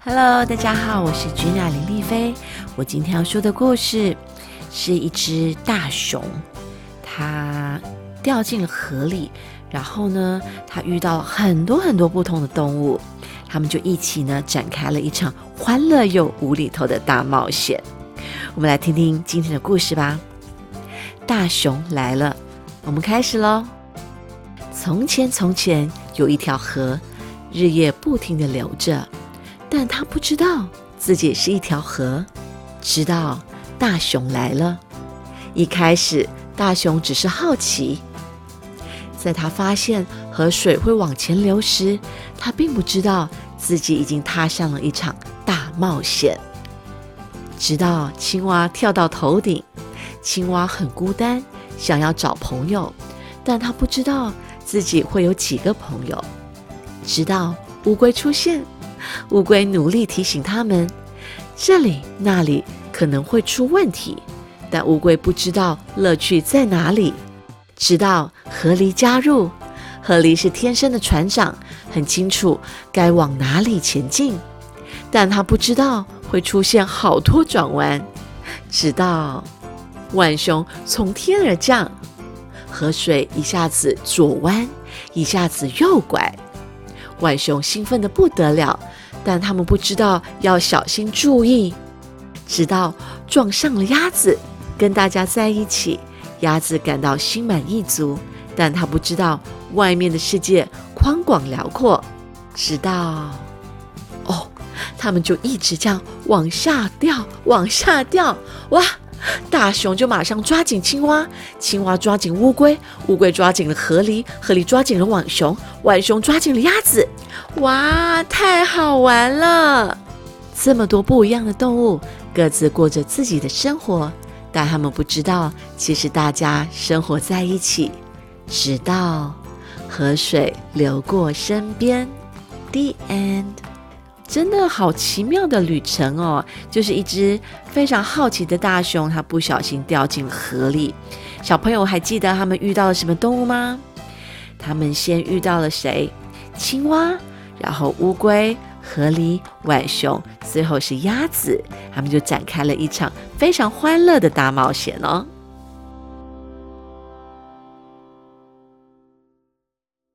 Hello，大家好，我是君雅林丽菲。我今天要说的故事是一只大熊，它掉进了河里，然后呢，它遇到了很多很多不同的动物，他们就一起呢展开了一场欢乐又无厘头的大冒险。我们来听听今天的故事吧。大熊来了，我们开始喽。从前，从前有一条河，日夜不停的流着。但他不知道自己是一条河，直到大熊来了。一开始，大熊只是好奇，在他发现河水会往前流时，他并不知道自己已经踏上了一场大冒险。直到青蛙跳到头顶，青蛙很孤单，想要找朋友，但他不知道自己会有几个朋友。直到乌龟出现。乌龟努力提醒他们，这里那里可能会出问题，但乌龟不知道乐趣在哪里。直到河狸加入，河狸是天生的船长，很清楚该往哪里前进，但他不知道会出现好多转弯。直到浣熊从天而降，河水一下子左弯，一下子右拐，浣熊兴奋的不得了。但他们不知道要小心注意，直到撞上了鸭子，跟大家在一起，鸭子感到心满意足。但他不知道外面的世界宽广辽阔，直到哦，他们就一直这样往下掉，往下掉，哇！大熊就马上抓紧青蛙，青蛙抓紧乌龟，乌龟抓紧了河狸，河狸抓紧了浣熊，浣熊抓紧了鸭子。哇，太好玩了！这么多不一样的动物，各自过着自己的生活，但他们不知道，其实大家生活在一起，直到河水流过身边。The end。真的好奇妙的旅程哦！就是一只非常好奇的大熊，它不小心掉进了河里。小朋友还记得他们遇到了什么动物吗？他们先遇到了谁？青蛙，然后乌龟、河狸、浣熊，最后是鸭子。他们就展开了一场非常欢乐的大冒险哦。